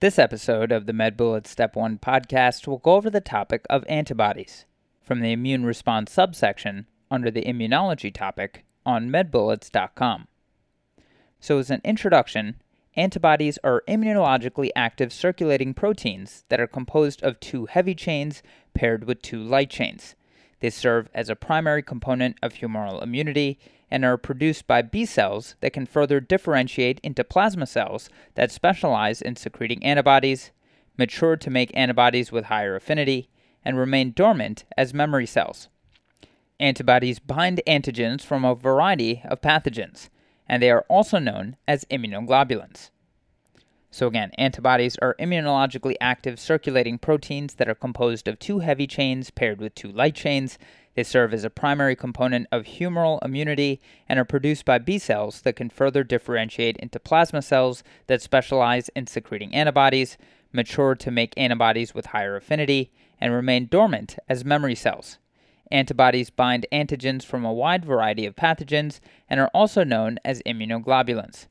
This episode of the MedBullets Step 1 podcast will go over the topic of antibodies from the immune response subsection under the immunology topic on medbullets.com. So, as an introduction, antibodies are immunologically active circulating proteins that are composed of two heavy chains paired with two light chains. They serve as a primary component of humoral immunity and are produced by B cells that can further differentiate into plasma cells that specialize in secreting antibodies, mature to make antibodies with higher affinity, and remain dormant as memory cells. Antibodies bind antigens from a variety of pathogens, and they are also known as immunoglobulins. So, again, antibodies are immunologically active circulating proteins that are composed of two heavy chains paired with two light chains they serve as a primary component of humoral immunity and are produced by B cells that can further differentiate into plasma cells that specialize in secreting antibodies, mature to make antibodies with higher affinity, and remain dormant as memory cells. Antibodies bind antigens from a wide variety of pathogens and are also known as immunoglobulins.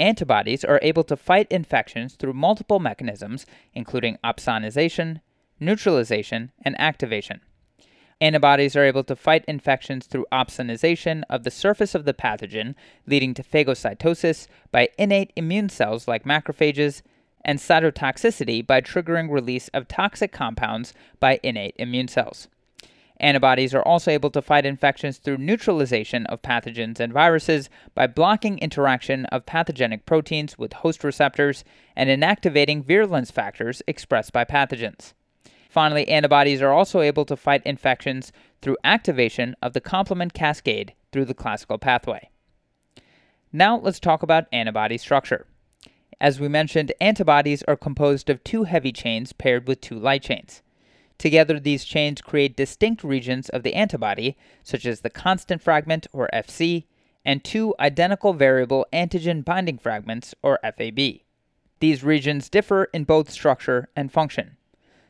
Antibodies are able to fight infections through multiple mechanisms, including opsonization, neutralization, and activation. Antibodies are able to fight infections through opsonization of the surface of the pathogen, leading to phagocytosis by innate immune cells like macrophages, and cytotoxicity by triggering release of toxic compounds by innate immune cells. Antibodies are also able to fight infections through neutralization of pathogens and viruses by blocking interaction of pathogenic proteins with host receptors and inactivating virulence factors expressed by pathogens. Finally, antibodies are also able to fight infections through activation of the complement cascade through the classical pathway. Now let's talk about antibody structure. As we mentioned, antibodies are composed of two heavy chains paired with two light chains. Together, these chains create distinct regions of the antibody, such as the constant fragment, or FC, and two identical variable antigen binding fragments, or FAB. These regions differ in both structure and function.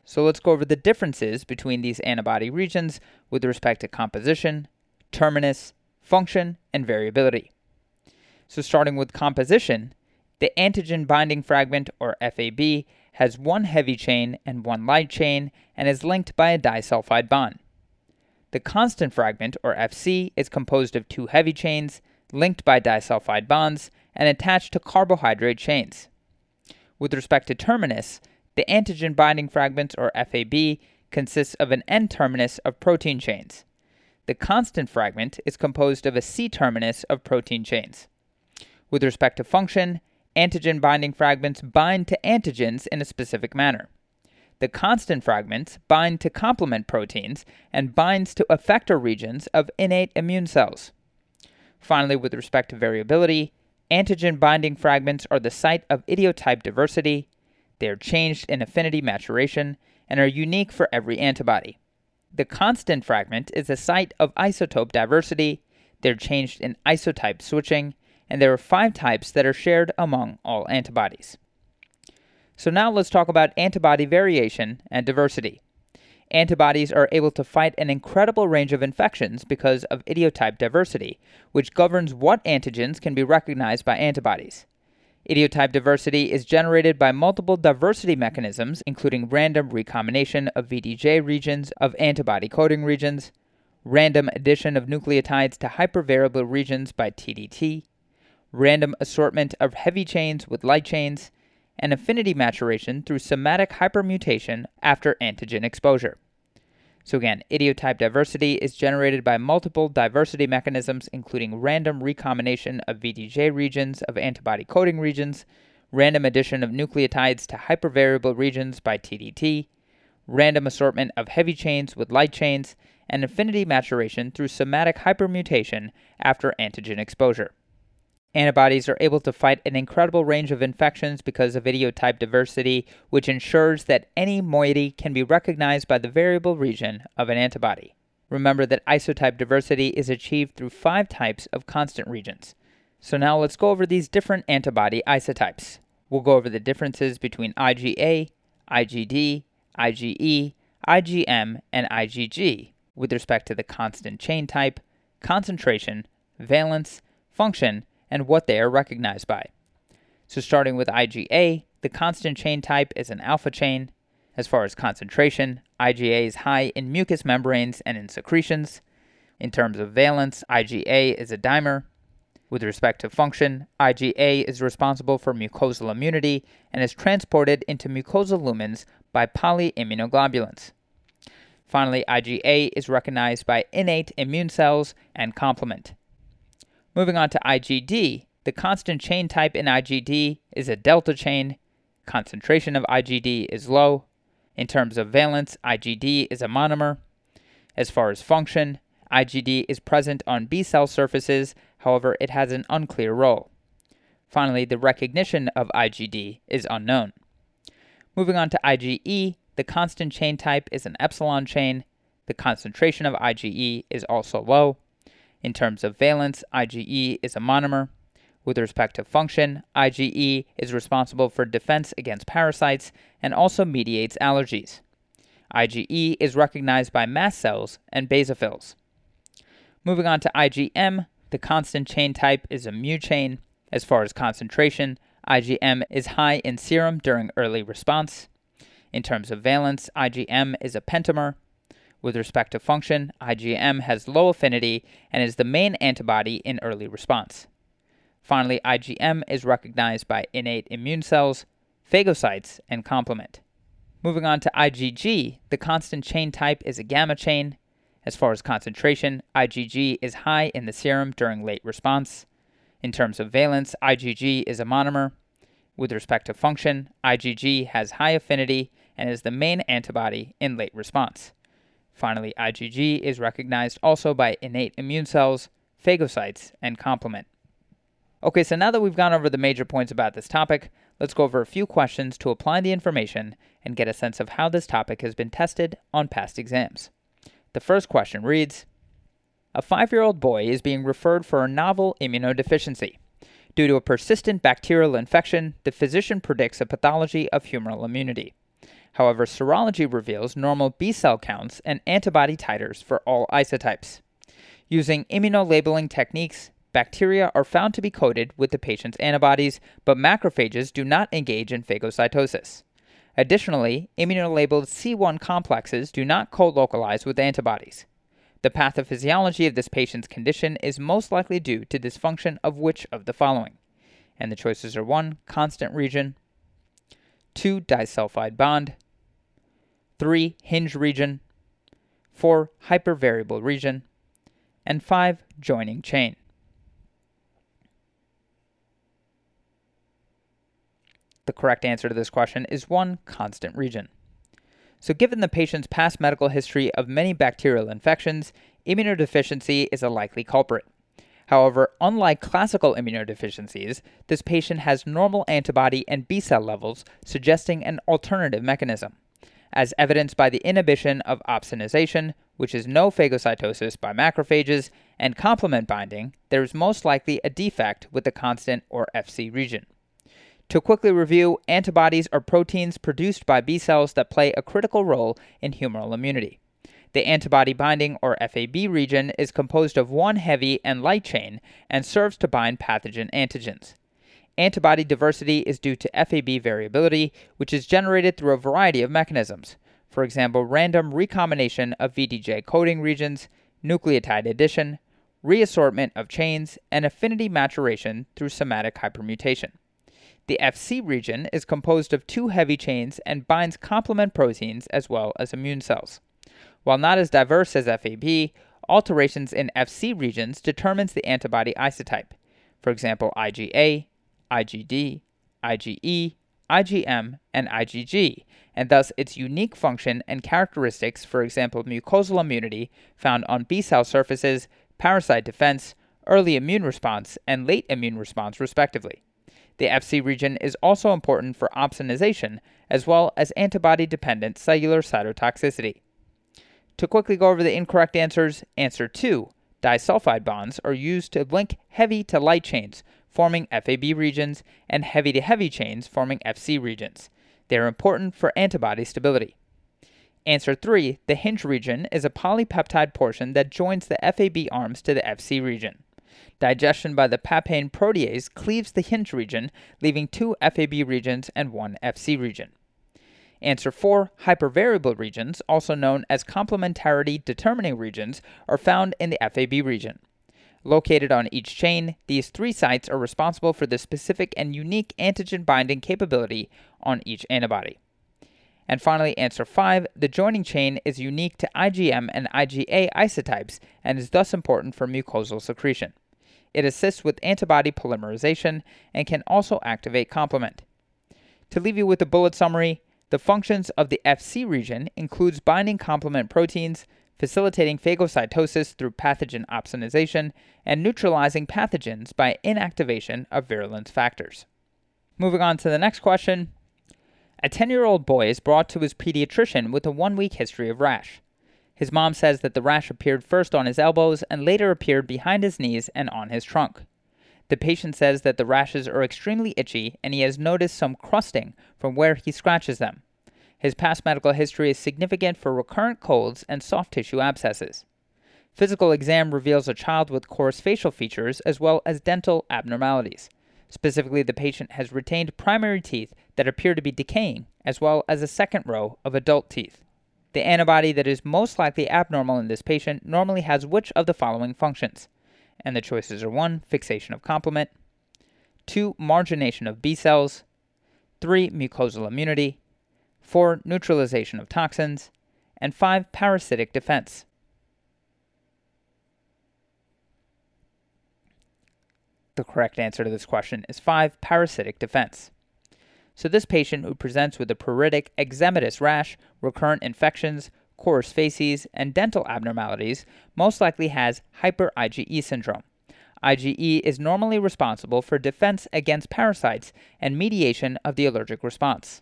So let's go over the differences between these antibody regions with respect to composition, terminus, function, and variability. So starting with composition, the antigen binding fragment, or FAB, has one heavy chain and one light chain and is linked by a disulfide bond. The constant fragment, or FC, is composed of two heavy chains linked by disulfide bonds and attached to carbohydrate chains. With respect to terminus, the antigen binding fragments, or FAB, consists of an N terminus of protein chains. The constant fragment is composed of a C terminus of protein chains. With respect to function, antigen binding fragments bind to antigens in a specific manner. The constant fragments bind to complement proteins and binds to effector regions of innate immune cells. Finally, with respect to variability, antigen binding fragments are the site of idiotype diversity, they are changed in affinity maturation and are unique for every antibody. The constant fragment is a site of isotype diversity. They're changed in isotype switching, and there are five types that are shared among all antibodies. So now let's talk about antibody variation and diversity. Antibodies are able to fight an incredible range of infections because of idiotype diversity, which governs what antigens can be recognized by antibodies. Idiotype diversity is generated by multiple diversity mechanisms, including random recombination of VDJ regions of antibody coding regions, random addition of nucleotides to hypervariable regions by TDT, random assortment of heavy chains with light chains, and affinity maturation through somatic hypermutation after antigen exposure. So, again, idiotype diversity is generated by multiple diversity mechanisms, including random recombination of VDJ regions of antibody coding regions, random addition of nucleotides to hypervariable regions by TDT, random assortment of heavy chains with light chains, and affinity maturation through somatic hypermutation after antigen exposure. Antibodies are able to fight an incredible range of infections because of idiotype diversity, which ensures that any moiety can be recognized by the variable region of an antibody. Remember that isotype diversity is achieved through five types of constant regions. So now let's go over these different antibody isotypes. We'll go over the differences between IgA, IgD, IgE, IgM, and IgG with respect to the constant chain type, concentration, valence, function, and what they are recognized by. So, starting with IgA, the constant chain type is an alpha chain. As far as concentration, IgA is high in mucous membranes and in secretions. In terms of valence, IgA is a dimer. With respect to function, IgA is responsible for mucosal immunity and is transported into mucosal lumens by polyimmunoglobulins. Finally, IgA is recognized by innate immune cells and complement. Moving on to IgD, the constant chain type in IgD is a delta chain. Concentration of IgD is low. In terms of valence, IgD is a monomer. As far as function, IgD is present on B cell surfaces, however, it has an unclear role. Finally, the recognition of IgD is unknown. Moving on to IgE, the constant chain type is an epsilon chain. The concentration of IgE is also low. In terms of valence, IgE is a monomer. With respect to function, IgE is responsible for defense against parasites and also mediates allergies. IgE is recognized by mast cells and basophils. Moving on to IgM, the constant chain type is a mu chain. As far as concentration, IgM is high in serum during early response. In terms of valence, IgM is a pentamer. With respect to function, IgM has low affinity and is the main antibody in early response. Finally, IgM is recognized by innate immune cells, phagocytes, and complement. Moving on to IgG, the constant chain type is a gamma chain. As far as concentration, IgG is high in the serum during late response. In terms of valence, IgG is a monomer. With respect to function, IgG has high affinity and is the main antibody in late response. Finally, IgG is recognized also by innate immune cells, phagocytes, and complement. Okay, so now that we've gone over the major points about this topic, let's go over a few questions to apply the information and get a sense of how this topic has been tested on past exams. The first question reads A five year old boy is being referred for a novel immunodeficiency. Due to a persistent bacterial infection, the physician predicts a pathology of humoral immunity. However, serology reveals normal B cell counts and antibody titers for all isotypes. Using immunolabeling techniques, bacteria are found to be coated with the patient's antibodies, but macrophages do not engage in phagocytosis. Additionally, immunolabeled C1 complexes do not co localize with antibodies. The pathophysiology of this patient's condition is most likely due to dysfunction of which of the following? And the choices are 1. Constant region, 2. Disulfide bond, 3. Hinge region, 4. Hypervariable region, and 5. Joining chain. The correct answer to this question is 1. Constant region. So, given the patient's past medical history of many bacterial infections, immunodeficiency is a likely culprit. However, unlike classical immunodeficiencies, this patient has normal antibody and B cell levels, suggesting an alternative mechanism. As evidenced by the inhibition of opsonization, which is no phagocytosis by macrophages, and complement binding, there is most likely a defect with the constant or FC region. To quickly review, antibodies are proteins produced by B cells that play a critical role in humoral immunity. The antibody binding or FAB region is composed of one heavy and light chain and serves to bind pathogen antigens. Antibody diversity is due to FAB variability, which is generated through a variety of mechanisms. For example, random recombination of VDJ coding regions, nucleotide addition, reassortment of chains, and affinity maturation through somatic hypermutation. The FC region is composed of two heavy chains and binds complement proteins as well as immune cells. While not as diverse as FAB, alterations in FC regions determines the antibody isotype. For example, IgA, IgD, IgE, IgM, and IgG, and thus its unique function and characteristics, for example, mucosal immunity found on B cell surfaces, parasite defense, early immune response, and late immune response, respectively. The FC region is also important for opsonization as well as antibody dependent cellular cytotoxicity. To quickly go over the incorrect answers, answer 2 disulfide bonds are used to link heavy to light chains, forming FAB regions, and heavy to heavy chains, forming FC regions. They are important for antibody stability. Answer 3 The hinge region is a polypeptide portion that joins the FAB arms to the FC region. Digestion by the papain protease cleaves the hinge region, leaving two FAB regions and one FC region. Answer 4 Hypervariable regions, also known as complementarity determining regions, are found in the FAB region. Located on each chain, these three sites are responsible for the specific and unique antigen binding capability on each antibody. And finally, answer 5 the joining chain is unique to IgM and IgA isotypes and is thus important for mucosal secretion. It assists with antibody polymerization and can also activate complement. To leave you with a bullet summary, the functions of the FC region includes binding complement proteins, facilitating phagocytosis through pathogen opsonization, and neutralizing pathogens by inactivation of virulence factors. Moving on to the next question. A 10 year old boy is brought to his pediatrician with a one week history of rash. His mom says that the rash appeared first on his elbows and later appeared behind his knees and on his trunk. The patient says that the rashes are extremely itchy and he has noticed some crusting from where he scratches them. His past medical history is significant for recurrent colds and soft tissue abscesses. Physical exam reveals a child with coarse facial features as well as dental abnormalities. Specifically, the patient has retained primary teeth that appear to be decaying, as well as a second row of adult teeth. The antibody that is most likely abnormal in this patient normally has which of the following functions? And the choices are 1. Fixation of complement, 2. Margination of B cells, 3. Mucosal immunity, 4. Neutralization of toxins, and 5. Parasitic defense. The correct answer to this question is 5. Parasitic defense. So, this patient who presents with a pruritic eczematous rash, recurrent infections, coarse facies, and dental abnormalities most likely has hyper IgE syndrome. IgE is normally responsible for defense against parasites and mediation of the allergic response.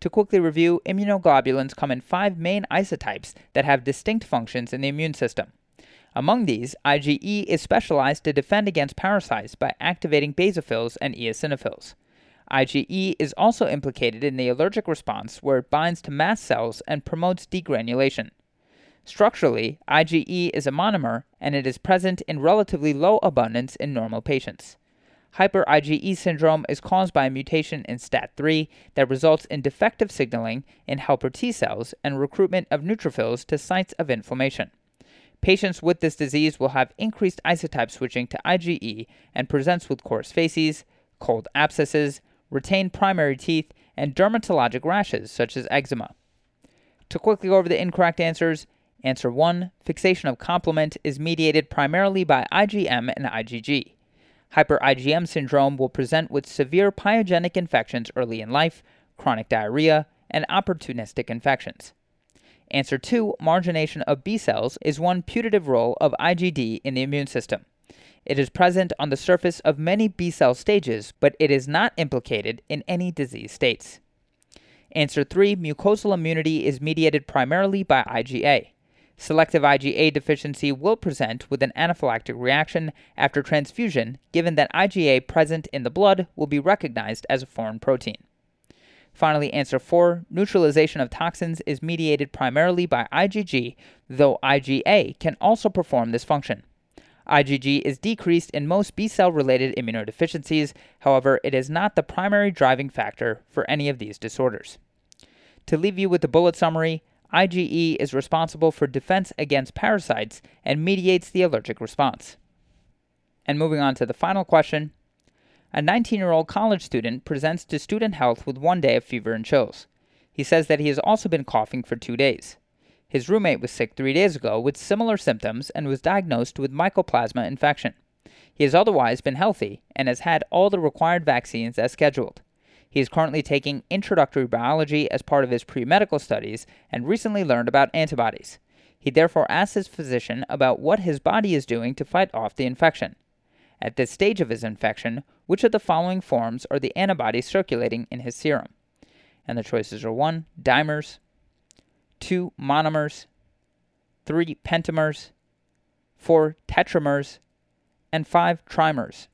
To quickly review, immunoglobulins come in five main isotypes that have distinct functions in the immune system. Among these, IgE is specialized to defend against parasites by activating basophils and eosinophils. IgE is also implicated in the allergic response where it binds to mast cells and promotes degranulation. Structurally, IgE is a monomer and it is present in relatively low abundance in normal patients. Hyper IgE syndrome is caused by a mutation in STAT3 that results in defective signaling in helper T cells and recruitment of neutrophils to sites of inflammation. Patients with this disease will have increased isotype switching to IgE and presents with coarse facies, cold abscesses, retained primary teeth, and dermatologic rashes such as eczema. To quickly go over the incorrect answers, answer 1 fixation of complement is mediated primarily by IgM and IgG. Hyper IgM syndrome will present with severe pyogenic infections early in life, chronic diarrhea, and opportunistic infections. Answer 2 Margination of B cells is one putative role of IgD in the immune system. It is present on the surface of many B cell stages, but it is not implicated in any disease states. Answer 3 Mucosal immunity is mediated primarily by IgA. Selective IgA deficiency will present with an anaphylactic reaction after transfusion, given that IgA present in the blood will be recognized as a foreign protein. Finally, answer 4 neutralization of toxins is mediated primarily by IgG, though IgA can also perform this function. IgG is decreased in most B cell related immunodeficiencies, however, it is not the primary driving factor for any of these disorders. To leave you with the bullet summary, IgE is responsible for defense against parasites and mediates the allergic response. And moving on to the final question a 19 year old college student presents to student health with one day of fever and chills. He says that he has also been coughing for two days. His roommate was sick three days ago with similar symptoms and was diagnosed with mycoplasma infection. He has otherwise been healthy and has had all the required vaccines as scheduled. He is currently taking introductory biology as part of his pre medical studies and recently learned about antibodies. He therefore asks his physician about what his body is doing to fight off the infection. At this stage of his infection, which of the following forms are the antibodies circulating in his serum? And the choices are 1. Dimers, 2. Monomers, 3. Pentamers, 4. Tetramers, and 5. Trimers.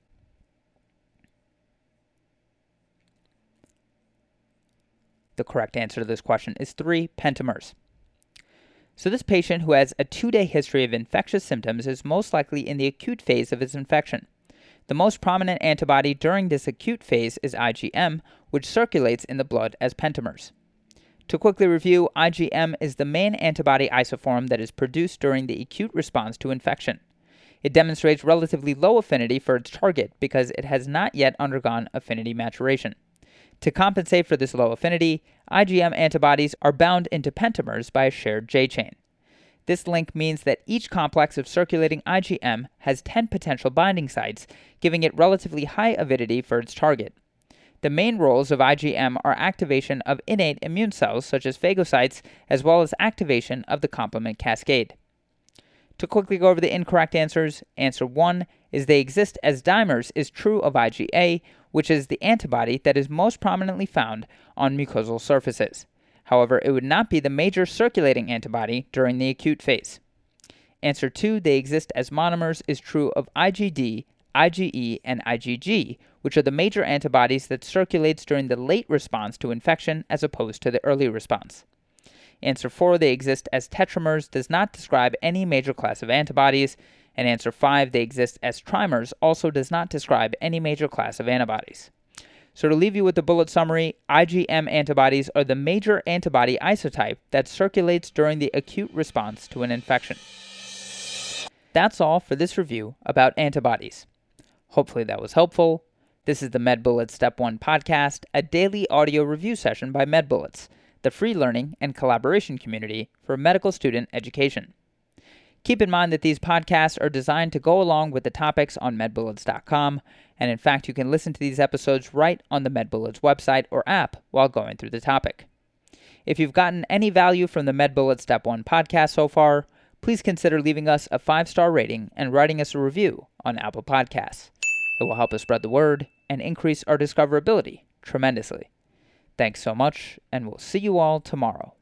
The correct answer to this question is three pentamers. So, this patient who has a two day history of infectious symptoms is most likely in the acute phase of his infection. The most prominent antibody during this acute phase is IgM, which circulates in the blood as pentamers. To quickly review, IgM is the main antibody isoform that is produced during the acute response to infection. It demonstrates relatively low affinity for its target because it has not yet undergone affinity maturation. To compensate for this low affinity, IgM antibodies are bound into pentamers by a shared J chain. This link means that each complex of circulating IgM has 10 potential binding sites, giving it relatively high avidity for its target. The main roles of IgM are activation of innate immune cells, such as phagocytes, as well as activation of the complement cascade. To quickly go over the incorrect answers, answer 1 is they exist as dimers is true of IgA, which is the antibody that is most prominently found on mucosal surfaces. However, it would not be the major circulating antibody during the acute phase. Answer 2, they exist as monomers, is true of IgD, IgE, and IgG, which are the major antibodies that circulates during the late response to infection as opposed to the early response. Answer 4, they exist as tetramers, does not describe any major class of antibodies. And answer 5, they exist as trimers, also does not describe any major class of antibodies. So, to leave you with the bullet summary, IgM antibodies are the major antibody isotype that circulates during the acute response to an infection. That's all for this review about antibodies. Hopefully, that was helpful. This is the MedBullets Step 1 podcast, a daily audio review session by MedBullets, the free learning and collaboration community for medical student education. Keep in mind that these podcasts are designed to go along with the topics on medbullets.com, and in fact, you can listen to these episodes right on the MedBullets website or app while going through the topic. If you've gotten any value from the MedBullets Step 1 podcast so far, please consider leaving us a five star rating and writing us a review on Apple Podcasts. It will help us spread the word and increase our discoverability tremendously. Thanks so much, and we'll see you all tomorrow.